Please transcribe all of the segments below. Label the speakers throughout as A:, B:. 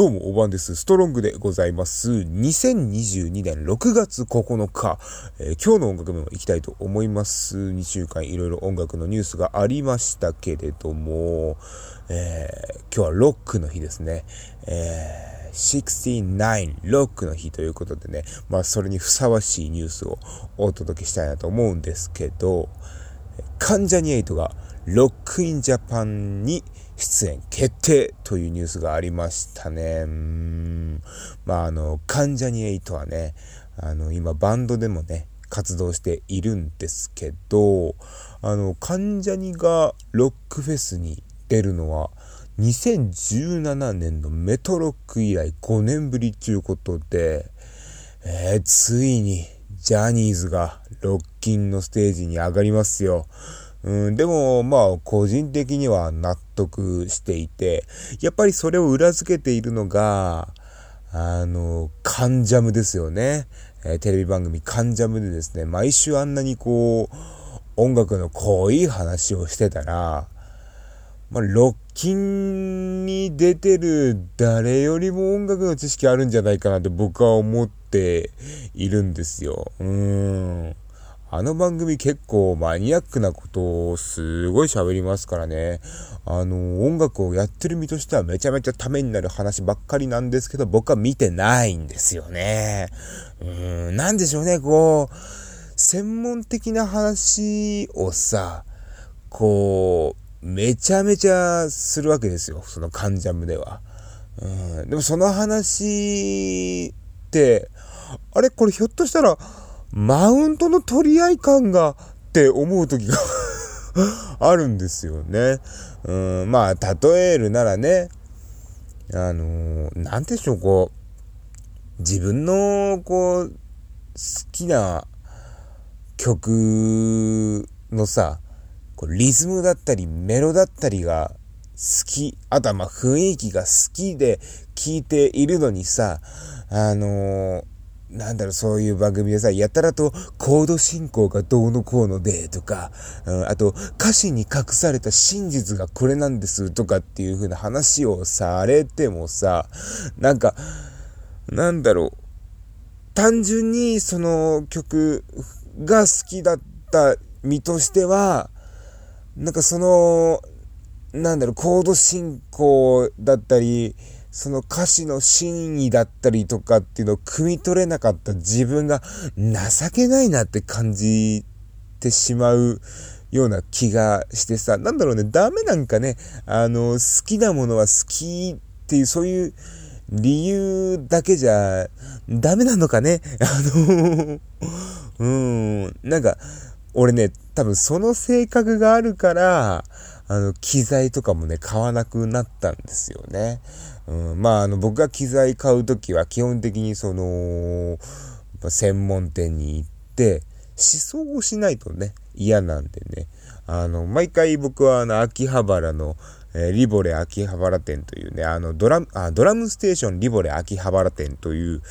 A: どうも、おばんです。ストロングでございます。2022年6月9日、えー、今日の音楽も行きたいと思います。2週間いろいろ音楽のニュースがありましたけれども、えー、今日はロックの日ですね。えー、69ロックの日ということでね、まあそれにふさわしいニュースをお届けしたいなと思うんですけど、関ジャニエイトがロックインジャパンに出演決定というニュースがありましたね。まあ、あの、関ジャニエイトはね、あの、今バンドでもね、活動しているんですけど、あの、関ジャニがロックフェスに出るのは、2017年のメトロック以来5年ぶりということで、えー、ついにジャニーズがロッキンのステージに上がりますよ。うん、でも、まあ、個人的には納得していて、やっぱりそれを裏付けているのが、あの、カンジャムですよね。えー、テレビ番組カンジャムでですね、毎週あんなにこう、音楽の濃い話をしてたら、まあ、ロッキンに出てる誰よりも音楽の知識あるんじゃないかなって僕は思っているんですよ。うん。あの番組結構マニアックなことをすごい喋りますからね。あの、音楽をやってる身としてはめちゃめちゃためになる話ばっかりなんですけど、僕は見てないんですよね。うーん、なんでしょうね、こう、専門的な話をさ、こう、めちゃめちゃするわけですよ、そのカンジャムでは。うん、でもその話って、あれこれひょっとしたら、マウントの取り合い感がって思う時が あるんですよね。うん、まあ、例えるならね、あのー、なんでしょう、こう、自分の、こう、好きな曲のさ、こうリズムだったりメロだったりが好き、あとはまあ雰囲気が好きで聴いているのにさ、あのー、なんだろう、そういう番組でさ、やたらとコード進行がどうのこうので、とか、うん、あと、歌詞に隠された真実がこれなんです、とかっていう風な話をされてもさ、なんか、なんだろう、単純にその曲が好きだった身としては、なんかその、なんだろう、コード進行だったり、その歌詞の真意だったりとかっていうのを汲み取れなかった自分が情けないなって感じてしまうような気がしてさ、なんだろうね、ダメなんかね、あの、好きなものは好きっていう、そういう理由だけじゃダメなのかね？あの、うん、なんか、俺ね、多分その性格があるから、あの、機材とかもね、買わなくなったんですよね。うん、まあ、あの、僕が機材買うときは基本的にその、専門店に行って、思想をしないとね、嫌なんでね。あの、毎回僕はあの、秋葉原の、えー、リボレ秋葉原店というね、あの、ドラム、あ、ドラムステーションリボレ秋葉原店という、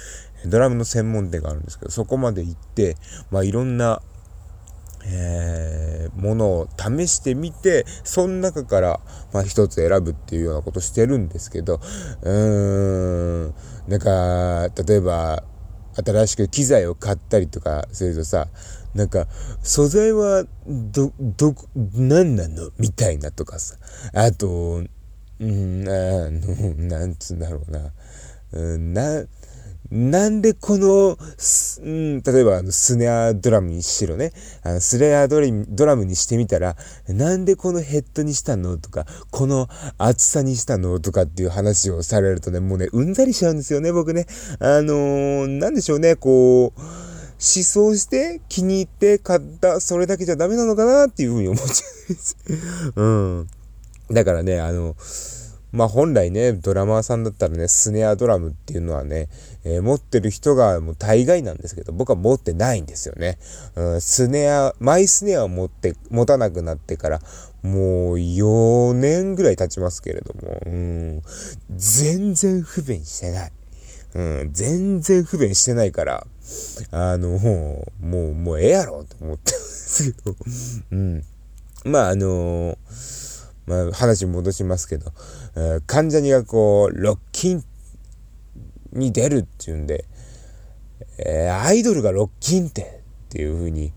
A: ドラムの専門店があるんですけど、そこまで行って、まあ、いろんな、えー、ものを試してみて、その中から、まあ一つ選ぶっていうようなことしてるんですけど、うーん、なんか、例えば、新しく機材を買ったりとかするとさ、なんか、素材は、ど、ど、何なの？みたいなとかさ。あと、うん、あの、なんつうんだろうな。うん、な、なんでこの、うん、例えばあのスネアドラムにしろね、あのスネアドラムにしてみたら、なんでこのヘッドにしたのとか、この厚さにしたのとかっていう話をされるとね、もうね、うんざりしちゃうんですよね、僕ね。あのー、なんでしょうね、こう、思想して気に入って買った、それだけじゃダメなのかなっていうふうに思っちゃうんです。うん。だからね、あの、まあ本来ね、ドラマーさんだったらね、スネアドラムっていうのはね、えー、持ってる人がもう大概なんですけど、僕は持ってないんですよね。うん、スネア、マイスネアを持って、持たなくなってから、もう4年ぐらい経ちますけれども、うん、全然不便してない。うん、全然不便してないから、あの、もう、もう、もうええやろと思ってますけど、うん。まあ、あのーまあ、話戻しますけど、えー、患者にがこう、ロッキン、に出るっていうんで、えー、アイドルがロッキンってっていう風に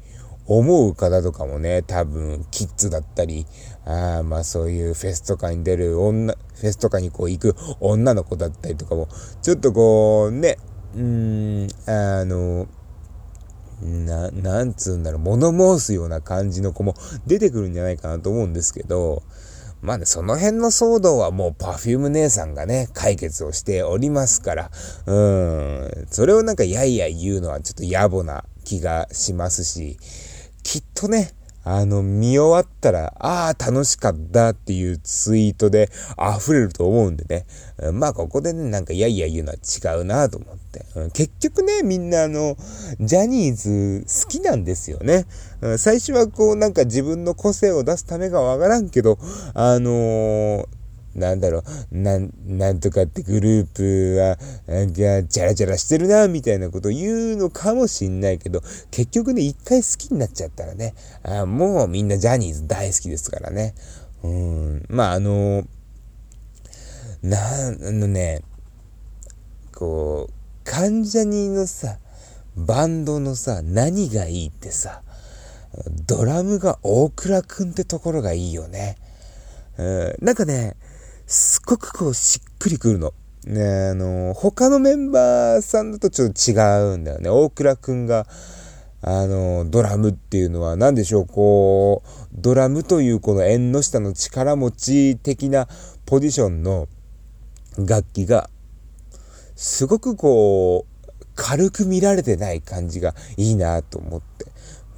A: 思う方とかもね、多分、キッズだったり、あまあそういうフェスとかに出る女、フェスとかにこう行く女の子だったりとかも、ちょっとこう、ね、うん、あの、な、なんつうんだろう、物申すような感じの子も出てくるんじゃないかなと思うんですけど、まあね、その辺の騒動はもう Perfume 姉さんがね、解決をしておりますから、うん、それをなんかやいや言うのはちょっと野暮な気がしますし、きっとね、あの、見終わったら、ああ、楽しかったっていうツイートで溢れると思うんでね。まあ、ここでね、なんか、いやいや言うのは違うなと思って。結局ね、みんなあの、ジャニーズ好きなんですよね。最初はこう、なんか自分の個性を出すためがわからんけど、あのーなんだろう、なん、なんとかってグループは、なんか、ジャラジャラしてるな、みたいなことを言うのかもしんないけど、結局ね、一回好きになっちゃったらね、あもうみんなジャニーズ大好きですからね。うん、まあ、あの、な、あのね、こう、関ジャニのさ、バンドのさ、何がいいってさ、ドラムが大倉くんってところがいいよね。うん、なんかね、すっごくこうしっくりくるの。ねあの、他のメンバーさんだとちょっと違うんだよね。大倉くんが、あの、ドラムっていうのは何でしょう、こう、ドラムというこの縁の下の力持ち的なポジションの楽器が、すごくこう、軽く見られてない感じがいいなと思って。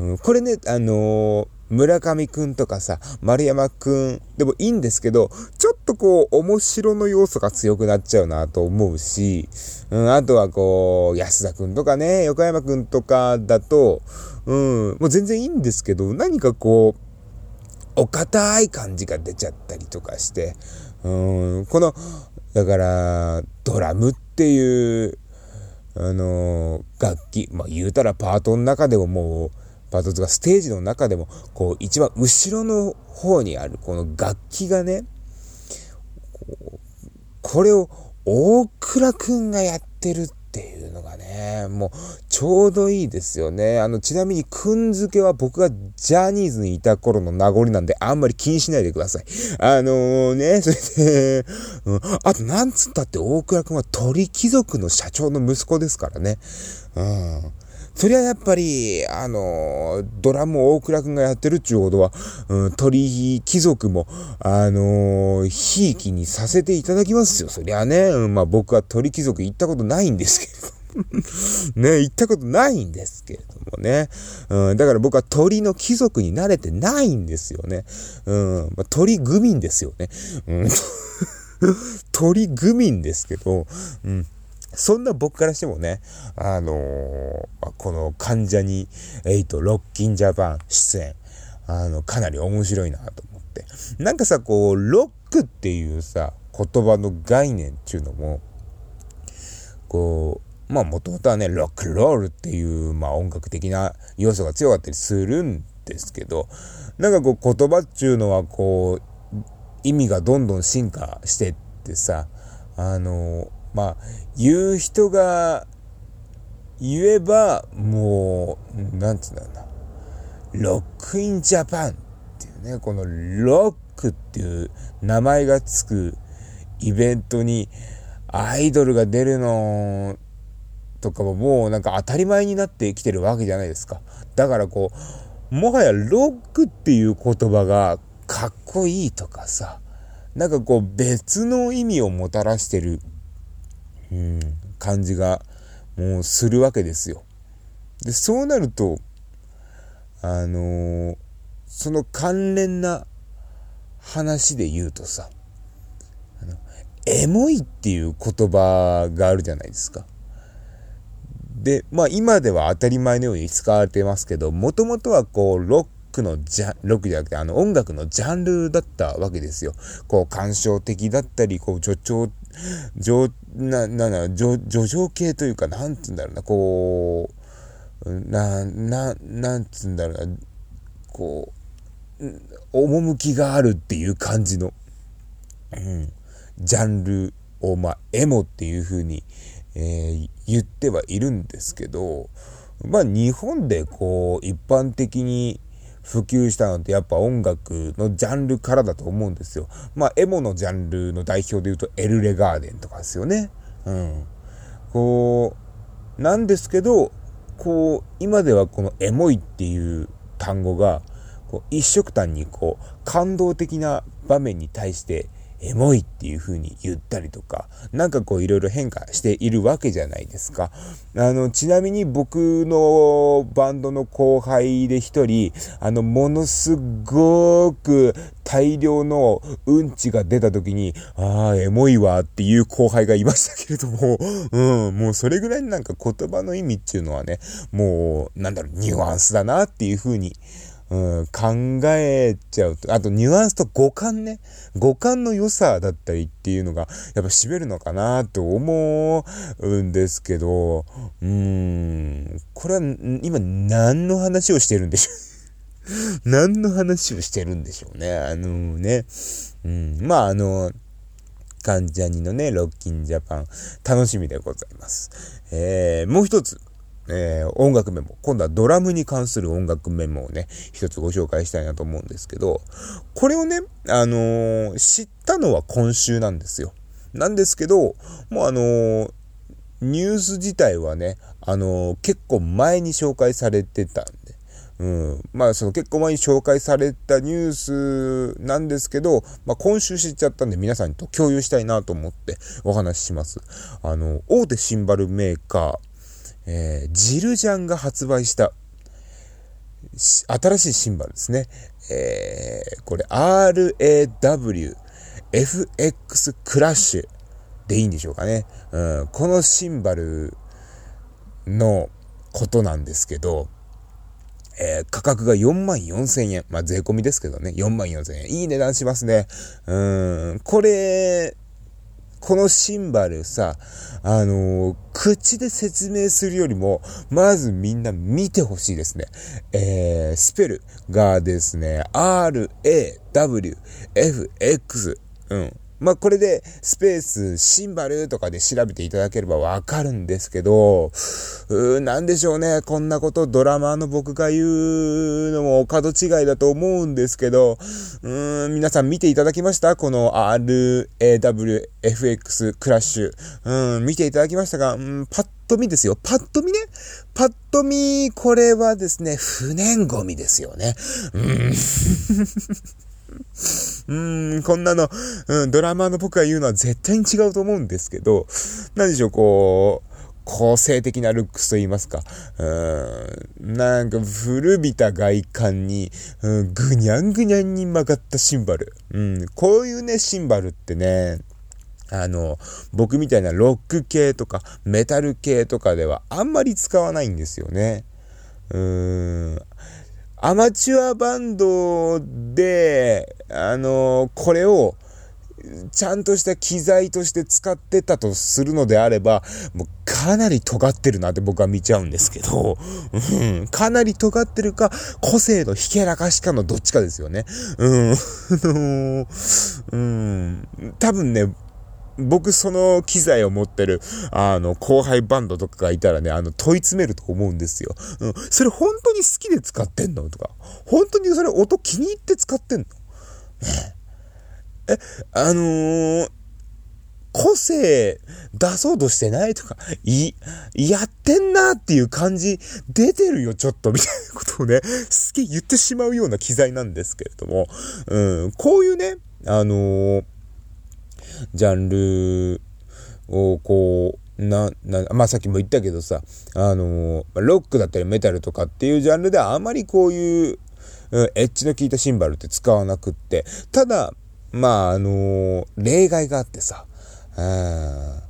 A: うん、これね、あのー村上くんとかさ、丸山くん。でもいいんですけど、ちょっとこう、面白の要素が強くなっちゃうなと思うし、うん、あとはこう、安田くんとかね、横山くんとかだと、うん、もう全然いいんですけど、何かこう、お堅い感じが出ちゃったりとかして、うん、この、だから、ドラムっていう、あの、楽器、まあ言うたらパートの中でももう、パートがステージの中でも、こう、一番後ろの方にある、この楽器がね、これを大倉くんがやってるっていうのがね、もうちょうどいいですよね。あの、ちなみにくんづけは僕がジャニーズにいた頃の名残なんであんまり気にしないでください。あのー、ね、それで、うん、あとなんつったって大倉くんは鳥貴族の社長の息子ですからね。うん。そりゃやっぱり、あの、ドラム大倉くんがやってるっちゅうことは、うん、鳥貴族も、あの、ひいきにさせていただきますよ。そりゃね、うん、まあ僕は鳥貴族行ったことないんですけど。ね、行ったことないんですけれどもね。うん、だから僕は鳥の貴族に慣れてないんですよね。うん、まあ、鳥愚民ですよね。うん、鳥愚民ですけど、うん。そんな僕からしてもね、あのー、この関ジャニ8ロッキンジャパン出演、あの、かなり面白いなと思って。なんかさ、こう、ロックっていうさ、言葉の概念っていうのも、こう、まあもともとはね、ロックロールっていう、まあ音楽的な要素が強かったりするんですけど、なんかこう言葉っていうのはこう、意味がどんどん進化してってさ、あのまあ、言う人が言えば、もう、なんつうんだろうな。ロックインジャパンっていうね、このロックっていう名前がつくイベントにアイドルが出るのとかももうなんか当たり前になってきてるわけじゃないですか。だからこう、もはやロックっていう言葉がかっこいいとかさ、なんかこう別の意味をもたらしてるうん、感じがもうするわけですよ。で、そうなると、あのー、その関連な話で言うとさ、あの、エモいっていう言葉があるじゃないですか。で、まあ今では当たり前のように使われてますけど、もともとはこう、ロックのジャ、ロックじゃなくて、あの音楽のジャンルだったわけですよ。こう、感傷的だったり、こう、助長、上、な、な、な、叙情系というか、なんつうんだろうな、こう、な、な、なんつうんだろうな、こう、趣があるっていう感じの、うん、ジャンルを、まあ、エモっていう風に、えー、言ってはいるんですけど、まあ日本でこう一般的に普及したのってやっぱ音楽のジャンルからだと思うんですよ。まあエモのジャンルの代表で言うとエルレガーデンとかですよね。うん。こう、なんですけど、こう、今ではこのエモいっていう単語が、こう一色単にこう感動的な場面に対してエモいっていう風に言ったりとか、なんかこういろいろ変化しているわけじゃないですか。あの、ちなみに僕のバンドの後輩で一人、あの、ものすごく大量のうんちが出た時に、ああ、エモいわっていう後輩がいましたけれども、うん、もうそれぐらいになんか言葉の意味っていうのはね、もう、なんだろう、ニュアンスだなっていう風に考えちゃうと、あとニュアンスと五感ね、五感の良さだったりっていうのが、やっぱ占めるのかなと思うんですけど、うん、これは今何の話をしてるんでしょう？何の話をしてるんでしょうね？あのね、うん、まああの、関ジャニのね、ロッキンジャパン、楽しみでございます。えー、もう一つ、えー、音楽メモ。今度はドラムに関する音楽メモをね、一つご紹介したいなと思うんですけど、これをね、あのー、知ったのは今週なんですよ。なんですけど、もうあのー、ニュース自体はね、あの結構前に紹介されてたんで、うん。まあ、その結構前に紹介されたニュースなんですけど、まあ、今週知っちゃったんで皆さんと共有したいなと思ってお話しします。あの、大手シンバルメーカー、えー、ジルジャンが発売した新しいシンバルですね。えー、これ RAW FX クラッシュでいいんでしょうかね。うん、このシンバルのことなんですけど、えー、価格が4万4千円。まあ、税込みですけどね。4万4千円。いい値段しますね。うん。これ、このシンバルさ、あのー、口で説明するよりも、まずみんな見てほしいですね。えー、スペルがですね、R, A, W, F, X。うん。まあ、これで、スペース、シンバルとかで調べていただければわかるんですけど、うー、なんでしょうね。こんなことドラマーの僕が言うのも角違いだと思うんですけど、うーん、皆さん見ていただきました？この RAWFX クラッシュ。うん、見ていただきましたが、うん、パッと見ですよ。パッと見ね。パッと見、これはですね、不燃ゴミですよね。うん。うん、こんなの、うん、ドラマの僕が言うのは絶対に違うと思うんですけど、何でしょう、こう、個性的なルックスと言いますか、うん、なんか古びた外観に、うん、ぐにゃんぐにゃんに曲がったシンバル。うん、こういうね、シンバルってね、あの、僕みたいなロック系とかメタル系とかではあんまり使わないんですよね。うーん。アマチュアバンドで、あの、これを、ちゃんとした機材として使ってたとするのであれば、もうかなり尖ってるなって僕は見ちゃうんですけど、うん、かなり尖ってるか、個性のひけらかしかのどっちかですよね。うん、あのうん、多分ね、僕その機材を持ってる、あの、後輩バンドとかがいたらね、あの、問い詰めると思うんですよ。うん。それ本当に好きで使ってんのとか。本当にそれ音気に入って使ってんのえ、あのー、個性出そうとしてないとか、い、やってんなっていう感じ出てるよ、ちょっと、みたいなことをね、好き言ってしまうような機材なんですけれども、うん、こういうね、あのージャンルをこう、な、な、まあ、さっきも言ったけどさ、あのロックだったりメタルとかっていうジャンルではあまりこういう、うん、エッジの効いたシンバルって使わなくって、ただ、まあ、あの例外があってさ、な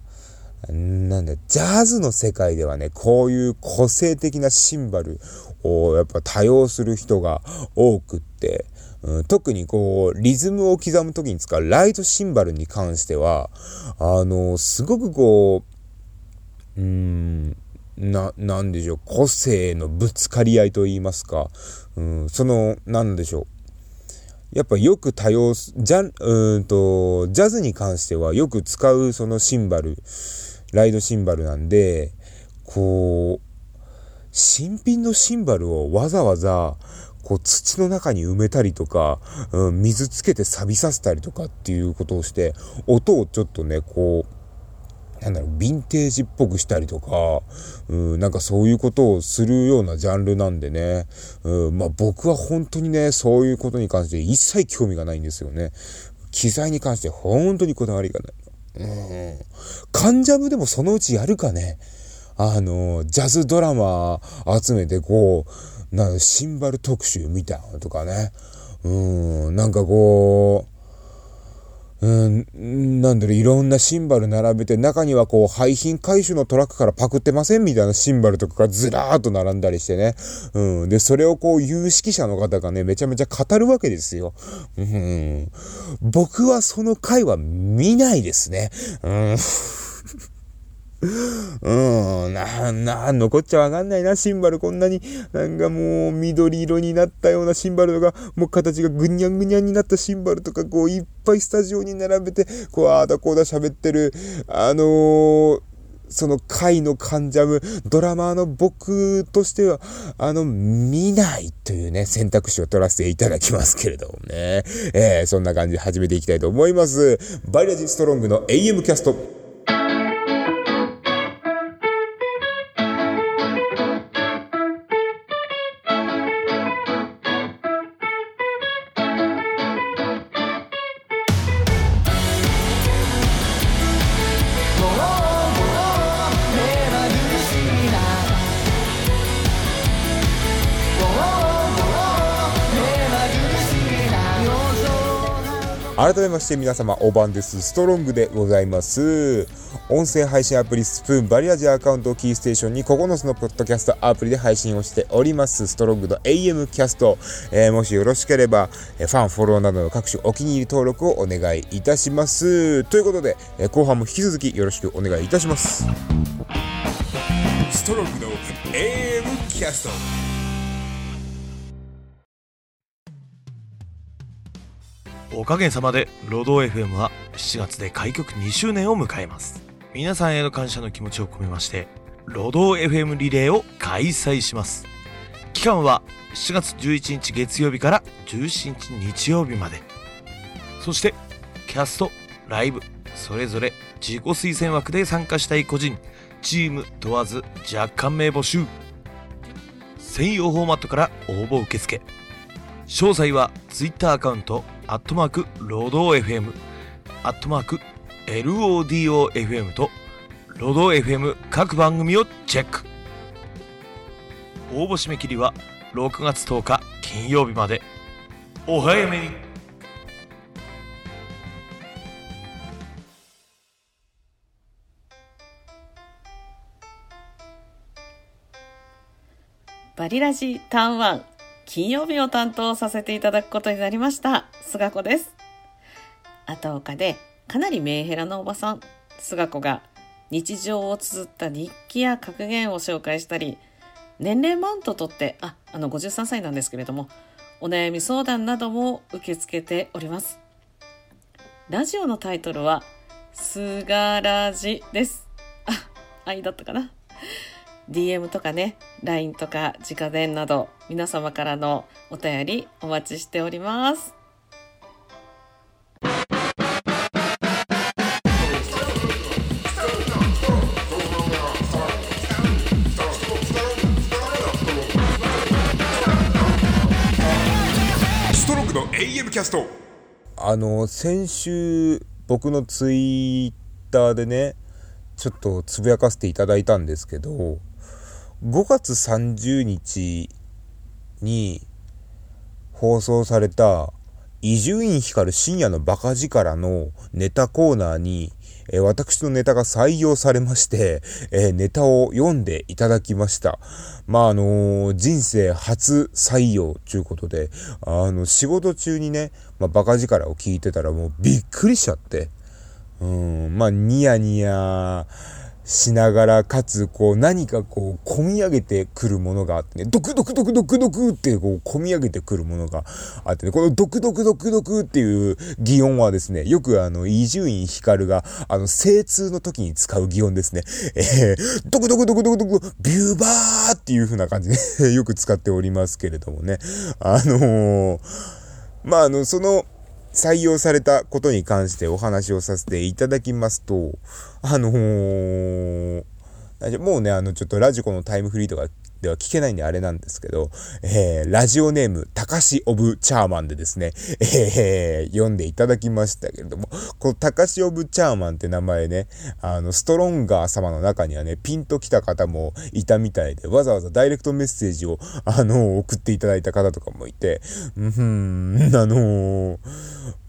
A: んだ、ジャズの世界ではね、こういう個性的なシンバルをやっぱ多用する人が多くって、うん、特にこう、リズムを刻む時に使うライトシンバルに関しては、あの、すごくこう、うん、な、なんでしょう、個性のぶつかり合いと言いますか、うん、その、なんでしょう、やっぱよく多用す、ジャ、うんと、ジャズに関してはよく使うそのシンバルライドシンバルなんで、こう、新品のシンバルをわざわざ、こう土の中に埋めたりとか、うん、水つけて錆びさせたりとかっていうことをして、音をちょっとね、こう、なんだろう、ヴィンテージっぽくしたりとか、うん、なんかそういうことをするようなジャンルなんでね、うん、まあ僕は本当にね、そういうことに関して一切興味がないんですよね。機材に関して本当にこだわりがない。うん。カンジャムでもそのうちやるかね。あの、ジャズドラマ集めてこう、なシンバル特集みたいなとかね。うん、なんかこう、うん、なんだろう、いろんなシンバル並べて、中にはこう、廃品回収のトラックからパクってませんみたいなシンバルとかがずらーっと並んだりしてね。うん。で、それをこう、有識者の方がね、めちゃめちゃ語るわけですよ。うん。僕はその回は見ないですね。うん。うん、な、な、残っちゃわかんないな、シンバル。こんなに、なんかもう、緑色になったようなシンバルとか、もう形がぐにゃんぐにゃんになったシンバルとか、こう、いっぱいスタジオに並べて、こう、ああだこうだ喋ってる、あのー、その回のカンジャム、ドラマーの僕としては、あの、見ないというね、選択肢を取らせていただきますけれどもね。えー、そんな感じで始めていきたいと思います。バイラジストロングの AM キャスト。改めまして皆様、おばんです。ストロングでございます。音声配信アプリスプーンバリアージアアカウントをキーステーションに9つのポッドキャストアプリで配信をしております。ストロングの AM キャスト。えー、もしよろしければ、えファン、フォローなどの各種お気に入り登録をお願いいたします。ということで、え後半も引き続きよろしくお願いいたします。ストロングの AM キャスト。
B: おかげさまで、ロド FM は7月で開局2周年を迎えます。皆さんへの感謝の気持ちを込めまして、ロド FM リレーを開催します。期間は7月11日月曜日から17日日曜日まで。そして、キャスト、ライブ、それぞれ自己推薦枠で参加したい個人、チーム問わず若干名募集。専用フォーマットから応募受付。詳細は Twitter アカウントアットマーク、ロード FM、アットマーク、LODOFM と、ロード FM 各番組をチェック。応募締め切りは6月10日金曜日まで。お早めに。
C: バリラジターンワン金曜日を担当させていただくことになりました。菅子です。後岡でかなりメンヘラなおばさん、菅子が日常を綴った日記や格言を紹介したり、年齢マウント取って、あ、あの53歳なんですけれども、お悩み相談なども受け付けております。ラジオのタイトルは、すがらじです。あ、愛だったかな。DM とかね、LINE とか直伝など皆様からのお便りお待ちしております。
A: ストロークの AM キャストあの先週僕のツイッターでねちょっとつぶやかせていただいたんですけど5月30日に放送された伊集院光深夜のバカ力のネタコーナーに、えー、私のネタが採用されまして、えー、ネタを読んでいただきました。まあ、あのー、人生初採用ということで、あの、仕事中にね、まあ、バカ力を聞いてたらもうびっくりしちゃって、うん、まあ、ニヤニヤ、しながら、かつ、こう、何かこう、込み上げてくるものがあってね、ドクドクドクドクドクって、こう、込み上げてくるものがあってね、このドクドクドクドクっていう擬音はですね、よくあの、伊集院光が、あの、精通の時に使う擬音ですね。えー、ドクドクドクドクドク、ビューバーっていう風な感じで よく使っておりますけれどもね。あのー、まあ、あの、その、採用されたことに関してお話をさせていただきますと、あのー、もうね、あの、ちょっとラジコのタイムフリーとかでは聞けないんであれなんですけど、えー、ラジオネーム、たかしオブチャーマンでですね、えー、読んでいただきましたけれども、このたかしオブチャーマンって名前ね、あの、ストロンガー様の中にはね、ピンと来た方もいたみたいで、わざわざダイレクトメッセージを、あの、送っていただいた方とかもいて、うん、あのー、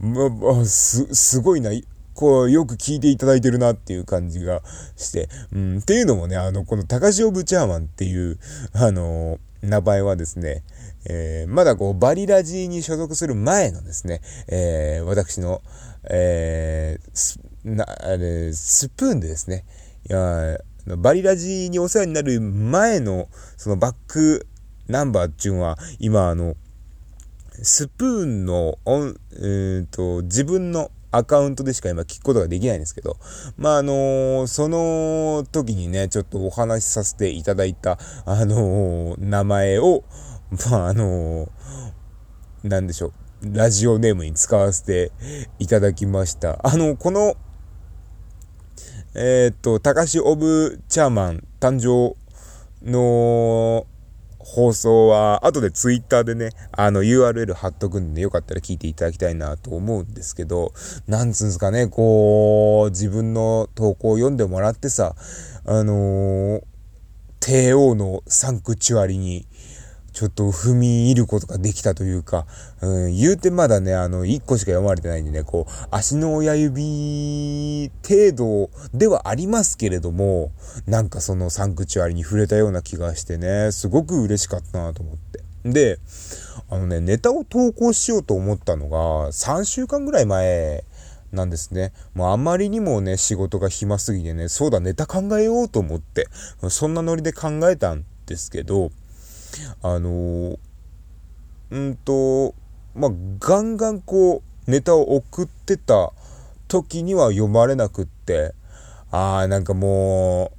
A: ま、す、すごいな、こう、よく聞いていただいてるなっていう感じがして、うん、っていうのもね、あの、この高潮ブチャーマンっていう、あの名前はですね、えー、まだこう、バリラジーに所属する前のですね、えー、私の、えー、な、あれ、スプーンでですね、いやバリラジーにお世話になる前の、そのバックナンバーっていうのは、今あの、スプーンの、えーと、自分のアカウントでしか今聞くことができないんですけど、まあ、あのー、その時にね、ちょっとお話しさせていただいた、あのー、名前を、まあ、あのー、なんでしょう、ラジオネームに使わせていただきました。あの、この、えっと、高橋オブチャーマン誕生の放送は、後でツイッターでね、あの URL 貼っとくんで、よかったら聞いていただきたいなと思うんですけど、なんつうんですかね、こう、自分の投稿を読んでもらってさ、あのー、帝王のサンクチュアリに、ちょっと踏み入ることができたというか、うん、言うてまだね、あの、1個しか読まれてないんでね、こう、足の親指程度ではありますけれども、なんかそのサンクチュアリに触れたような気がしてね、すごく嬉しかったなと思って。で、あのね、ネタを投稿しようと思ったのが、3週間ぐらい前、なんですね。もうあまりにもね、仕事が暇すぎてね、そうだ、ネタ考えようと思って、そんなノリで考えたんですけど、あの、うんと、まあ、ガンガンこう、ネタを送ってた時には読まれなくって、ああ、なんかも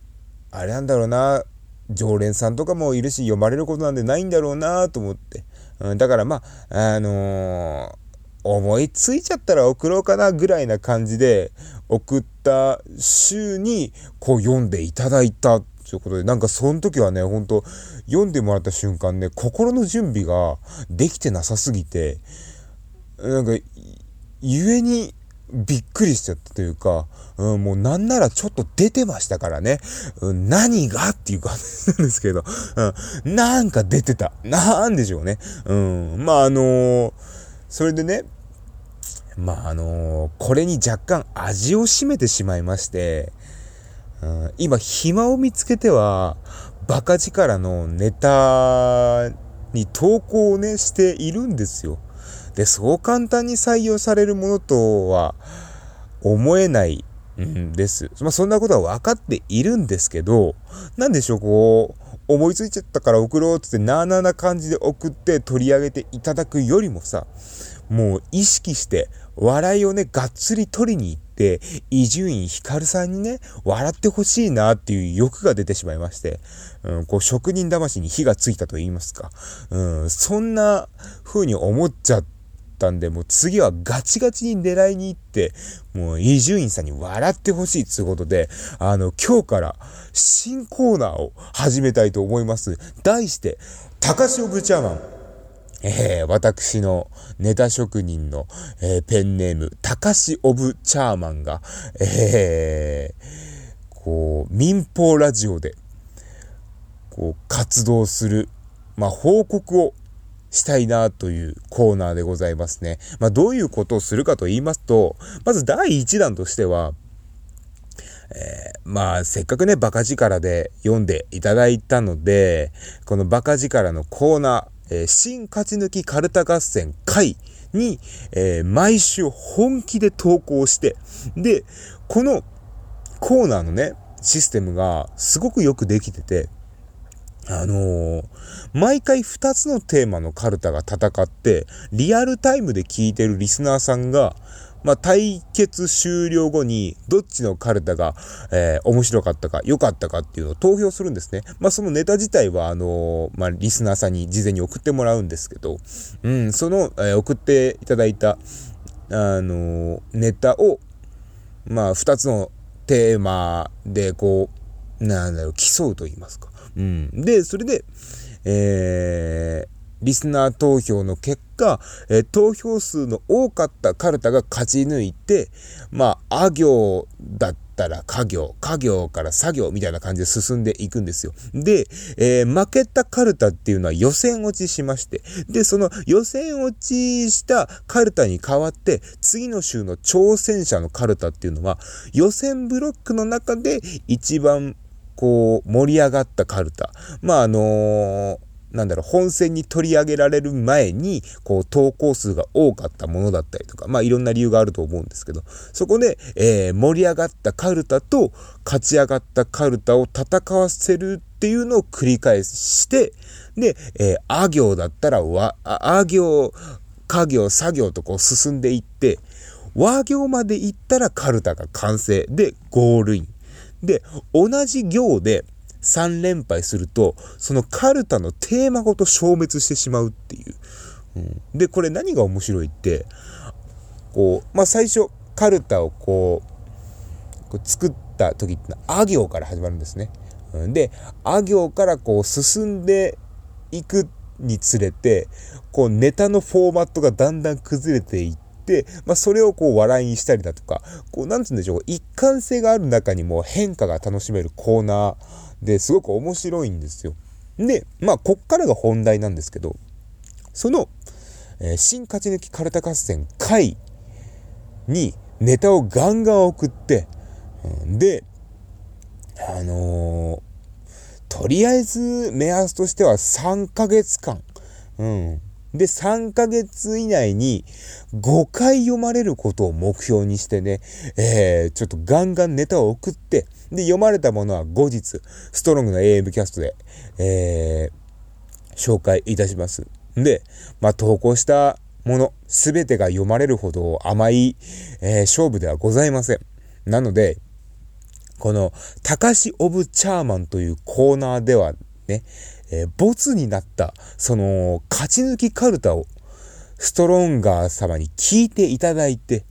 A: う、あれなんだろうな、常連さんとかもいるし、読まれることなんてないんだろうなと思って。うん、だからまあ、あのー、思いついちゃったら送ろうかなぐらいな感じで送った週にこう読んでいただいたということで、なんかその時はね、ほんと、読んでもらった瞬間ね、心の準備ができてなさすぎて、なんか、ゆえにびっくりしちゃったというか、うん、もうなんならちょっと出てましたからね。うん、何がっていう感じなんですけど、うん、なんか出てた。なんでしょうね。うん、まああのー、それでね、まああのー、これに若干味を占めてしまいまして、今、暇を見つけては、バカ力のネタに投稿をね、しているんですよ。で、そう簡単に採用されるものとは思えないんです。まあ、そんなことは分かっているんですけど、なんでしょう、こう、思いついちゃったから送ろうってってなーなーな感じで送って取り上げていただくよりもさ、もう意識して笑いをね、がっつり取りに行って、伊集院光さんにね、笑ってほしいなっていう欲が出てしまいまして、うん、こう職人魂に火がついたと言いますか、うん、そんな風に思っちゃったんで、もう次はガチガチに狙いに行って、もう伊集院さんに笑ってほしいということで、あの、今日から新コーナーを始めたいと思います。題して、高潮ブチャーマン。えー、私のネタ職人の、えー、ペンネーム、たかしオブチャーマンが、えー、こう、民放ラジオで、こう、活動する、まあ、報告をしたいなというコーナーでございますね。まあ、どういうことをするかと言いますと、まず第1弾としては、えー、まあ、せっかくね、バカ力で読んでいただいたので、このバカ力のコーナー、えー、新勝ち抜きカルタ合戦会に、えー、毎週本気で投稿して、で、このコーナーのね、システムがすごくよくできてて、あのー、毎回2つのテーマのカルタが戦って、リアルタイムで聞いてるリスナーさんが、まあ、対決終了後に、どっちのカルタが、えー、面白かったか、良かったかっていうのを投票するんですね。まあ、そのネタ自体は、あのー、まあ、リスナーさんに事前に送ってもらうんですけど、うん、その、え、送っていただいた、あのネタを、まあ、二つのテーマで、こう、なんだろう、競うと言いますか。うん。で、それで、えー、リスナー投票の結果、えー、投票数の多かったカルタが勝ち抜いて、まあ、あ行だったら家業、家業から作業みたいな感じで進んでいくんですよ。で、えー、負けたカルタっていうのは予選落ちしまして、で、その予選落ちしたカルタに代わって、次の週の挑戦者のカルタっていうのは、予選ブロックの中で一番こう、盛り上がったカルタ。まあ、あのー、なんだろう、本戦に取り上げられる前に、こう、投稿数が多かったものだったりとか、まあ、いろんな理由があると思うんですけど、そこで、えー、盛り上がったカルタと、勝ち上がったカルタを戦わせるっていうのを繰り返して、で、えー、あ行だったらわ、あ行、家行、作業とこう進んでいって、和行まで行ったらカルタが完成でゴールイン。で、同じ行で、3連敗すると、そのカルタのテーマごと消滅してしまうっていう。うん、で、これ何が面白いって、こう、まあ、最初、カルタをこう、こう作った時ってのは、あ行から始まるんですね。うん、で、あ行からこう進んでいくにつれて、こうネタのフォーマットがだんだん崩れていって、まあ、それをこう笑いにしたりだとか、こう、なんつうんでしょう、一貫性がある中にも変化が楽しめるコーナーですごく面白いんですよ。で、まあ、こっからが本題なんですけど、その、えー、新勝ち抜きカルタ合戦回にネタをガンガン送って、うん、で、あのー、とりあえず目安としては3ヶ月間、うん、で、3ヶ月以内に5回読まれることを目標にしてね、えー、ちょっとガンガンネタを送って、で、読まれたものは後日、ストロングな AM キャストで、えー、紹介いたします。で、まあ、投稿したもの、すべてが読まれるほど甘い、えー、勝負ではございません。なので、この、たかしオブチャーマンというコーナーではね、えー、ボツになった、その、勝ち抜きカルタを、ストロンガー様に聞いていただいて、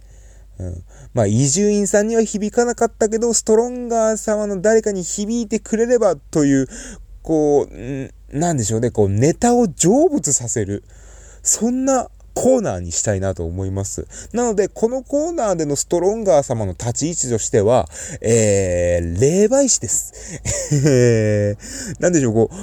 A: うん、まあ、伊集院さんには響かなかったけど、ストロンガー様の誰かに響いてくれればという、こう、なんでしょうね、こう、ネタを成仏させる。そんなコーナーにしたいなと思います。なので、このコーナーでのストロンガー様の立ち位置としては、えー、霊媒師です。えーなんでしょう、こう、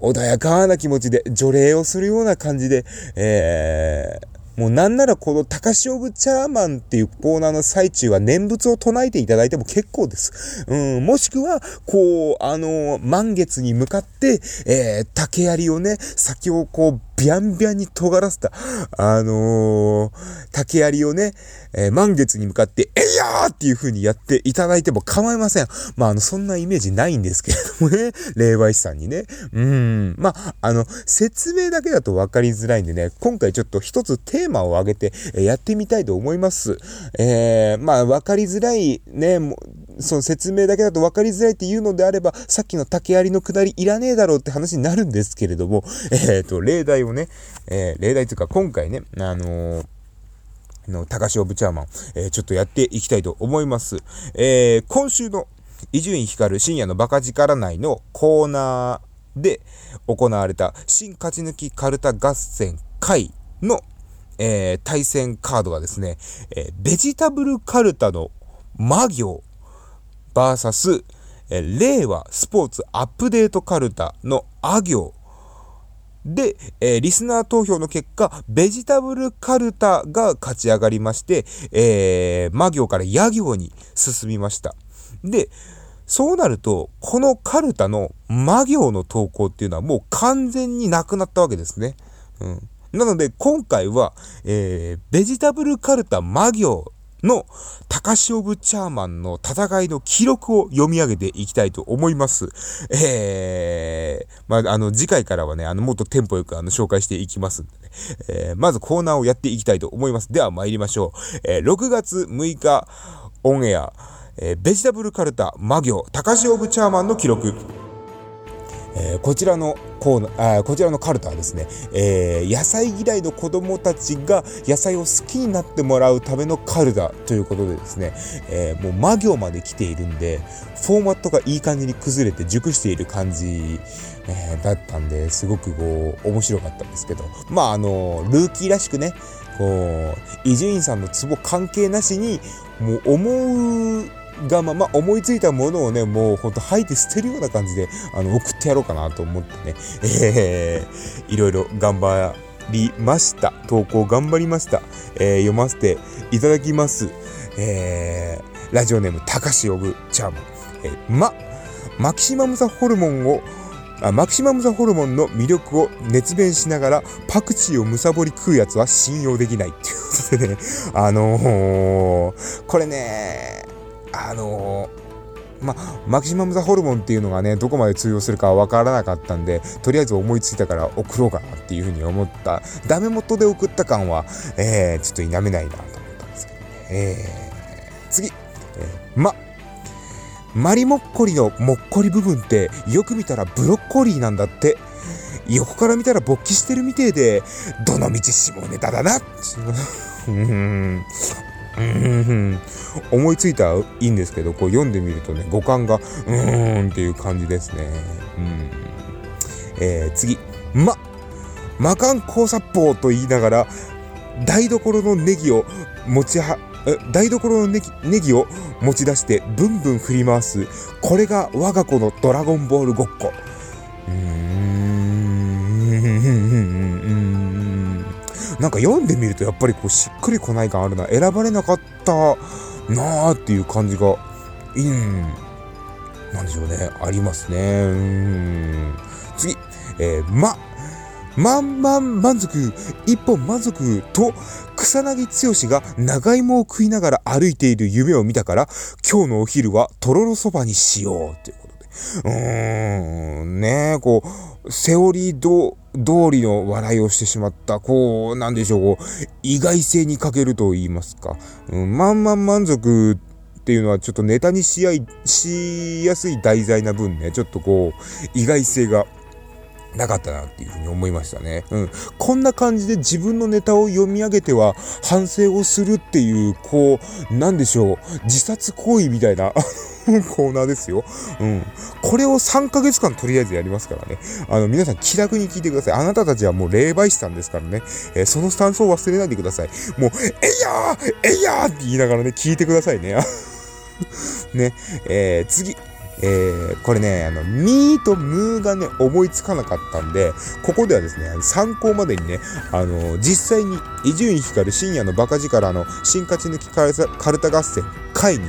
A: 穏やかな気持ちで、除霊をするような感じで、えー、もうなんならこの高潮部チャーマンっていうコーナーの最中は念仏を唱えていただいても結構です。うん、もしくは、こう、あの、満月に向かって、えー、竹槍をね、先をこう、ビャンビャンに尖らせた、あのー、竹槍をね、えー、満月に向かって、えいやーっていう風にやっていただいても構いません。まあ、あの、そんなイメージないんですけれどもね、霊媒師さんにね。うん。まあ、あの、説明だけだと分かりづらいんでね、今回ちょっと一つテーマを挙げて、やってみたいと思います。えー、まあ、分かりづらいね、その説明だけだと分かりづらいっていうのであれば、さっきの竹槍のくだりいらねえだろうって話になるんですけれども、えっ、ー、と、例題をね、えー、例題というか今回ね、あのーの、高潮ブチャーマン、えー、ちょっとやっていきたいと思います。えー、今週の伊集院光深夜のバカ力内のコーナーで行われた新勝ち抜きカルタ合戦会の、えー、対戦カードはですね、え、ベジタブルカルタの魔行バーサス、え令和スポーツアップデートカルタのあ行で、えー、リスナー投票の結果、ベジタブルカルタが勝ち上がりまして、えー、魔行からヤ行に進みました。で、そうなると、このカルタの魔行の投稿っていうのはもう完全になくなったわけですね。うん。なので、今回は、えー、ベジタブルカルタ魔行の高潮部チャーマンの戦いの記録を読み上げていきたいと思います。えー、まあ、あの、次回からはね、あの、もっとテンポよくあの、紹介していきますんでね。えー、まずコーナーをやっていきたいと思います。では参りましょう。えー、6月6日オンエア、えー、ベジタブルカルタ、魔行、高潮部チャーマンの記録。えー、こちらのコーナあこちらのカルタはですね、えー、野菜嫌いの子供たちが野菜を好きになってもらうためのカルタということでですね、えー、もう魔行まで来ているんで、フォーマットがいい感じに崩れて熟している感じ、えー、だったんで、すごくこう、面白かったんですけど、まああの、ルーキーらしくね、こう、伊集院さんのツボ関係なしに、もう思うがまま思いついたものをね、もうほんと吐いて捨てるような感じで、あの、送ってやろうかなと思ってね、えー、いろいろ頑張りました。投稿頑張りました。えー、読ませていただきます。えー、ラジオネーム、たかし呼ぶチャーム。えー、ま、マキシマムザホルモンをあマキシマムザホルモンの魅力を熱弁しながらパクチーをむさぼり食うやつは信用できないっていうことでね、あのー、これね、あのー、ま、マキシマムザホルモンっていうのがね、どこまで通用するかはわからなかったんで、とりあえず思いついたから送ろうかなっていうふうに思った。ダメ元で送った感は、えー、ちょっと否めないなと思ったんですけどね。えー、次。えー、ま、マリモッコリのもっこり部分ってよく見たらブロッコリーなんだって。横から見たら勃起してるみてえで、どのみち下ネタだな。うん。うん思いついたらいいんですけど、こう読んでみるとね、五感が、うーんっていう感じですね。うん。えー、次。ま、魔漢高殺法と言いながら、台所のネギを持ちは、台所のネギネギを持ち出してブンブン振り回す。これが我が子のドラゴンボールごっこ。うーん。なんか読んでみるとやっぱりこうしっくりこない感あるな。選ばれなかったなーっていう感じが、うん、なんでしょうね。ありますね。うん。次。えー、ま、満々満足、一本満足と、草薙剛が長芋を食いながら歩いている夢を見たから、今日のお昼はとろろそばにしよう。ということで。うーん、ねえ、こう、セオリーど通りの笑いをしてしまった、こう、なんでしょう、意外性に欠けると言いますか。うん、満々満足っていうのはちょっとネタにしやい、しやすい題材な分ね、ちょっとこう、意外性がなかったなっていうふうに思いましたね。うん。こんな感じで自分のネタを読み上げては反省をするっていう、こう、なんでしょう、自殺行為みたいな コーナーですよ。うん。これを3ヶ月間とりあえずやりますからね。あの、皆さん気楽に聞いてください。あなたたちはもう霊媒師さんですからね。えー、そのスタンスを忘れないでください。もう、えいやーえいやーって言いながらね、聞いてくださいね。ね、えー、次。えー、これね、あの、ミーとムーがね、思いつかなかったんで、ここではですね、参考までにね、あの、実際に伊集院光深夜のバカ力の新勝ち抜きカルタ合戦会に、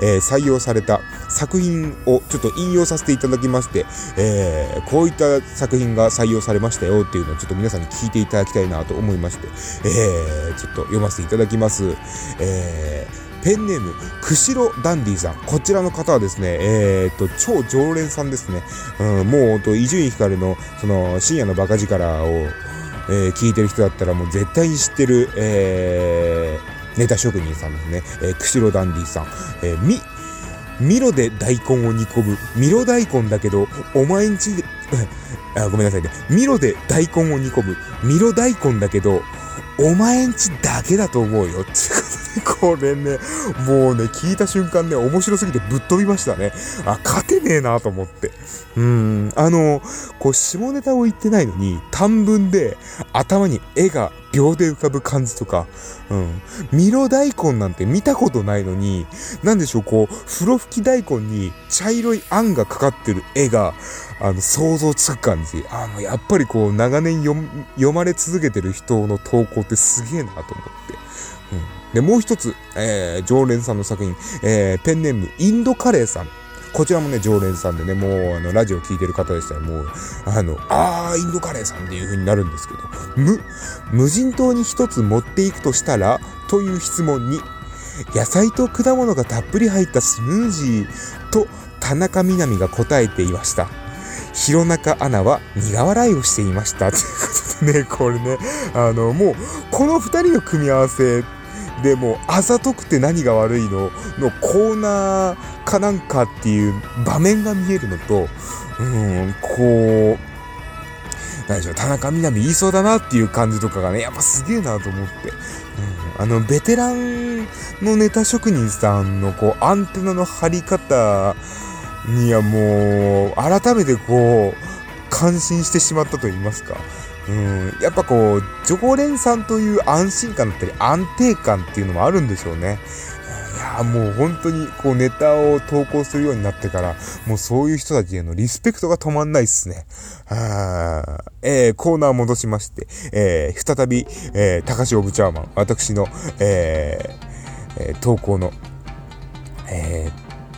A: えー、採用された作品をちょっと引用させていただきまして、えー、こういった作品が採用されましたよっていうのをちょっと皆さんに聞いていただきたいなと思いまして、えー、ちょっと読ませていただきます。えーペンネーム、釧路ダンディさん。こちらの方はですね、えー、っと、超常連さんですね。うん、もう、と、伊集院光の、その、深夜のバカ力を、えー、聞いてる人だったらもう絶対に知ってる、えー、ネタ職人さんですね。えー、釧路ダンディさん。えー、み、ミロで大根を煮込む。ミロ大根だけど、お前んち、あ、ごめんなさいね。ミロで大根を煮込む。ミロ大根だけど、お前んちだけだと思うよ。ってこ これね、もうね、聞いた瞬間ね、面白すぎてぶっ飛びましたね。あ、勝てねえなと思って。うん、あの、こう、下ネタを言ってないのに、短文で頭に絵が秒で浮かぶ感じとか、うん。ミロ大根なんて見たことないのに、なんでしょう、こう、風呂吹き大根に茶色いあんがかかってる絵が、あの、想像つく感じ。あの、やっぱりこう、長年読まれ続けてる人の投稿ってすげえなと思って。うん。で、もう一つ、えー、常連さんの作品、えー、ペンネーム、インドカレーさん。こちらもね、常連さんでね、もう、あの、ラジオ聞いてる方でしたら、もう、あの、あー、インドカレーさんっていう風になるんですけど、無、無人島に一つ持っていくとしたら、という質問に、野菜と果物がたっぷり入ったスムージーと田中みな実が答えていました。弘中アナは苦笑いをしていました。ということでね、これね、あの、もう、この二人の組み合わせでも、あざとくて何が悪いの？のコーナーかなんかっていう場面が見えるのと、うん、こう、何でしょう、田中みな実言いそうだなっていう感じとかがね、やっぱすげえなと思って。うん、あの、ベテランのネタ職人さんのこう、アンテナの張り方にはもう、改めてこう、感心してしまったと言いますか。うん、やっぱこう、常連さんという安心感だったり安定感っていうのもあるんでしょうね。いやもう本当にこうネタを投稿するようになってから、もうそういう人たちへのリスペクトが止まんないっすね。はあえー、コーナー戻しまして、えー、再び、えー、高橋オブチャーマン、私の、えー、えー、投稿の、え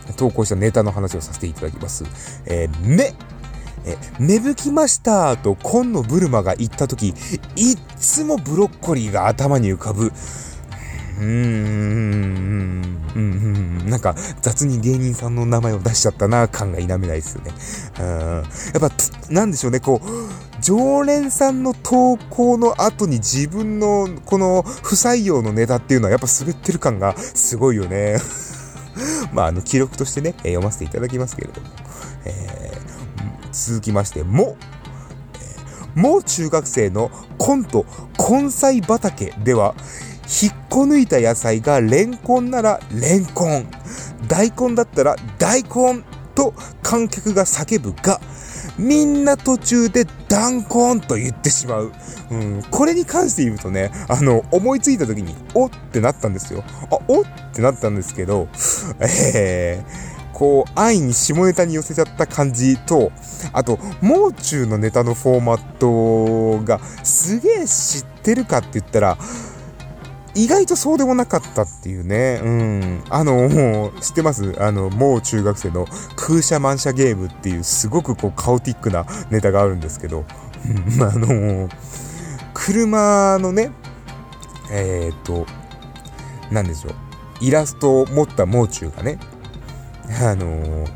A: ー、投稿したネタの話をさせていただきます。えー、目え、芽吹きましたと紺のブルマが言ったとき、いっつもブロッコリーが頭に浮かぶ。うーん、うん、なんか雑に芸人さんの名前を出しちゃったな感が否めないですよね。うん、やっぱ、なんでしょうね、こう、常連さんの投稿の後に自分のこの不採用のネタっていうのはやっぱ滑ってる感がすごいよね。まあ、あの、記録としてね、読ませていただきますけれども。えー続きまして、も、もう中学生のコント、根菜畑では、引っこ抜いた野菜がレンコンならレンコン、大根だったら大根と観客が叫ぶが、みんな途中で弾根と言ってしまう。うん、これに関して言うとね、あの、思いついた時に、おってなったんですよ。あ、おってなったんですけど、えー、こう、安易に下ネタに寄せちゃった感じと、あと、もう中のネタのフォーマットがすげえ知ってるかって言ったら、意外とそうでもなかったっていうね。うん。あの、知ってます？あの、もう中学生の空車満車ゲームっていうすごくこう、カオティックなネタがあるんですけど、あの、車のね、えー、っと、なんでしょう。イラストを持ったもう中がね、あのー、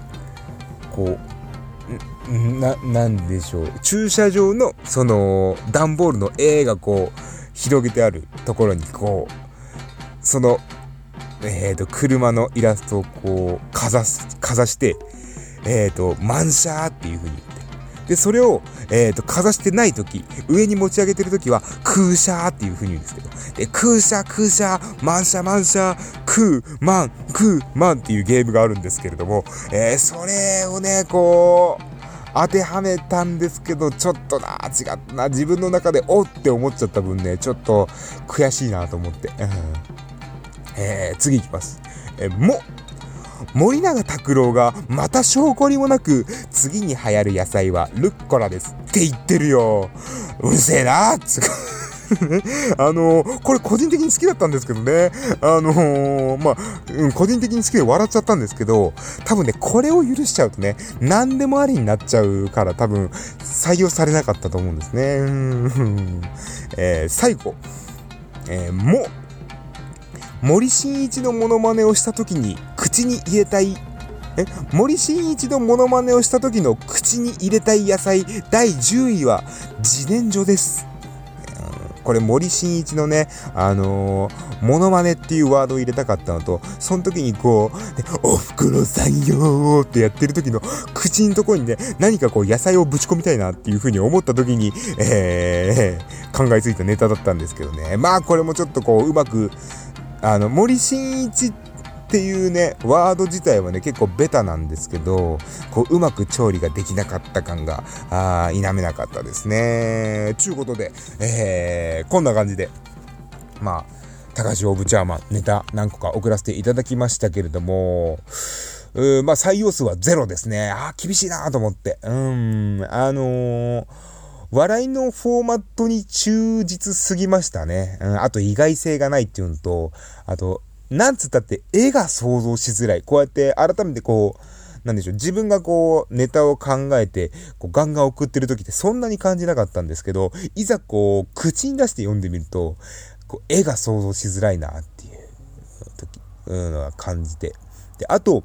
A: こう、な、なんでしょう。駐車場の、その、段ボールの絵がこう、広げてあるところに、こう、その、えっ、ー、と、車のイラストをこう、かざす、かざして、えっ、ー、と、満車っていう風に。で、それを、えっ、ー、と、かざしてない時、上に持ち上げてる時は、空車っていう風に言うんですけど、で、空車、空車、満車、満車、空、満、空、満っていうゲームがあるんですけれども、えー、それをね、こう、当てはめたんですけど、ちょっとな、違ったな、自分の中で、おって思っちゃった分ね、ちょっと悔しいなと思って。うん、えー、次いきます。えー、も、森永拓郎がまた証拠にもなく次に流行る野菜はルッコラですって言ってるよ。うるせえなつ あのー、これ個人的に好きだったんですけどね。あのー、まあ、うん、個人的に好きで笑っちゃったんですけど、多分ね、これを許しちゃうとね、何でもありになっちゃうから多分採用されなかったと思うんですね。うん。えー、最後。えー、も、森進一のモノマネをした時に口に入れたいえ？森進一のモノマネをした時の口に入れたい野菜第10位は自然薯です。これ森進一のね、あのー、モノマネっていうワードを入れたかったのと、その時にこう、ね、おふくろさんよーってやってる時の口のとこにね、何かこう野菜をぶち込みたいなっていう風に思った時に、えー、考えついたネタだったんですけどね。まあこれもちょっとこう、うまく、あの、森進一ってっていうね、ワード自体はね、結構ベタなんですけど、こう、うまく調理ができなかった感が、あ否めなかったですね。ちゅうことで、えー、こんな感じで、まあ、高橋オブチャーマン、ネタ何個か送らせていただきましたけれども、うまあ、採用数はゼロですね。あ厳しいなと思って。うん、あのー笑いのフォーマットに忠実すぎましたね。うん、あと意外性がないっていうのと、あと、なんつったって絵が想像しづらい。こうやって改めてこう、なんでしょう、自分がこう、ネタを考えて、こう、ガンガン送ってる時ってそんなに感じなかったんですけど、いざこう、口に出して読んでみると、こう、絵が想像しづらいなっていう時。は感じて。で、あと、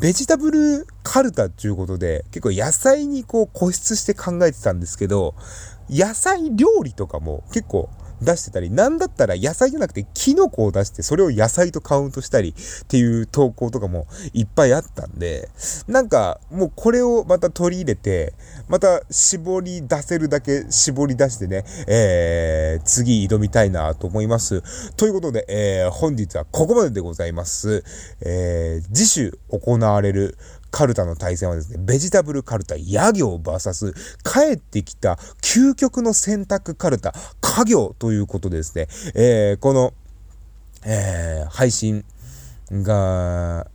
A: ベジタブルカルタっていうことで、結構野菜にこう固執して考えてたんですけど、野菜料理とかも結構出してたり、なんだったら野菜じゃなくてキノコを出してそれを野菜とカウントしたりっていう投稿とかもいっぱいあったんで、なんかもうこれをまた取り入れて、また絞り出せるだけ絞り出してね、えー、次挑みたいなと思います。ということで、えー、本日はここまででございます。えー、次週行われるカルタの対戦はですね、ベジタブルカルタ、ヤ行 VS 帰ってきた究極の選択カルタ、家業ということでですね、えー、この、えー、配信が、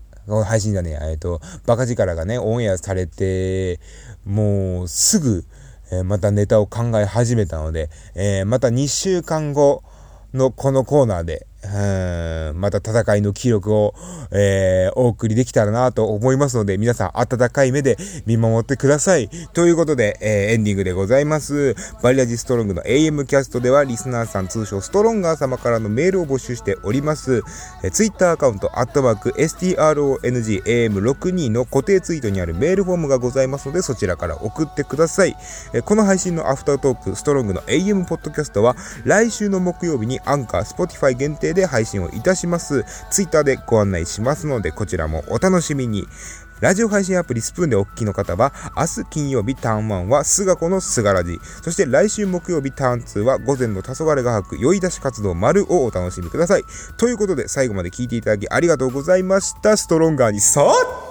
A: 配信だね、えっ、ー、と、バカ力がね、オンエアされて、もうすぐ、えー、またネタを考え始めたので、えー、また2週間後のこのコーナーで、また戦いの記録を、えー、お送りできたらなと思いますので、皆さん温かい目で見守ってください。ということで、えー、エンディングでございます。バリラジストロングの AM キャストでは、リスナーさん通称ストロンガー様からのメールを募集しております。えー、ツイッターアカウント、アットマーク、STRONGAM62 の固定ツイートにあるメールフォームがございますので、そちらから送ってください。えー、この配信のアフタートーク、ストロングの AM ポッドキャストは、来週の木曜日にアンカー、スポティファイ限定で配信をいたします。ツイッターでご案内しますので、こちらもお楽しみに。ラジオ配信アプリスプーンでお聞きの方は、明日金曜日ターン1は菅子の菅ラジ。そして来週木曜日ターン2は午前の黄昏が吐く酔い出し活動丸をお楽しみください。ということで最後まで聞いていただきありがとうございました。ストロンガーにさっ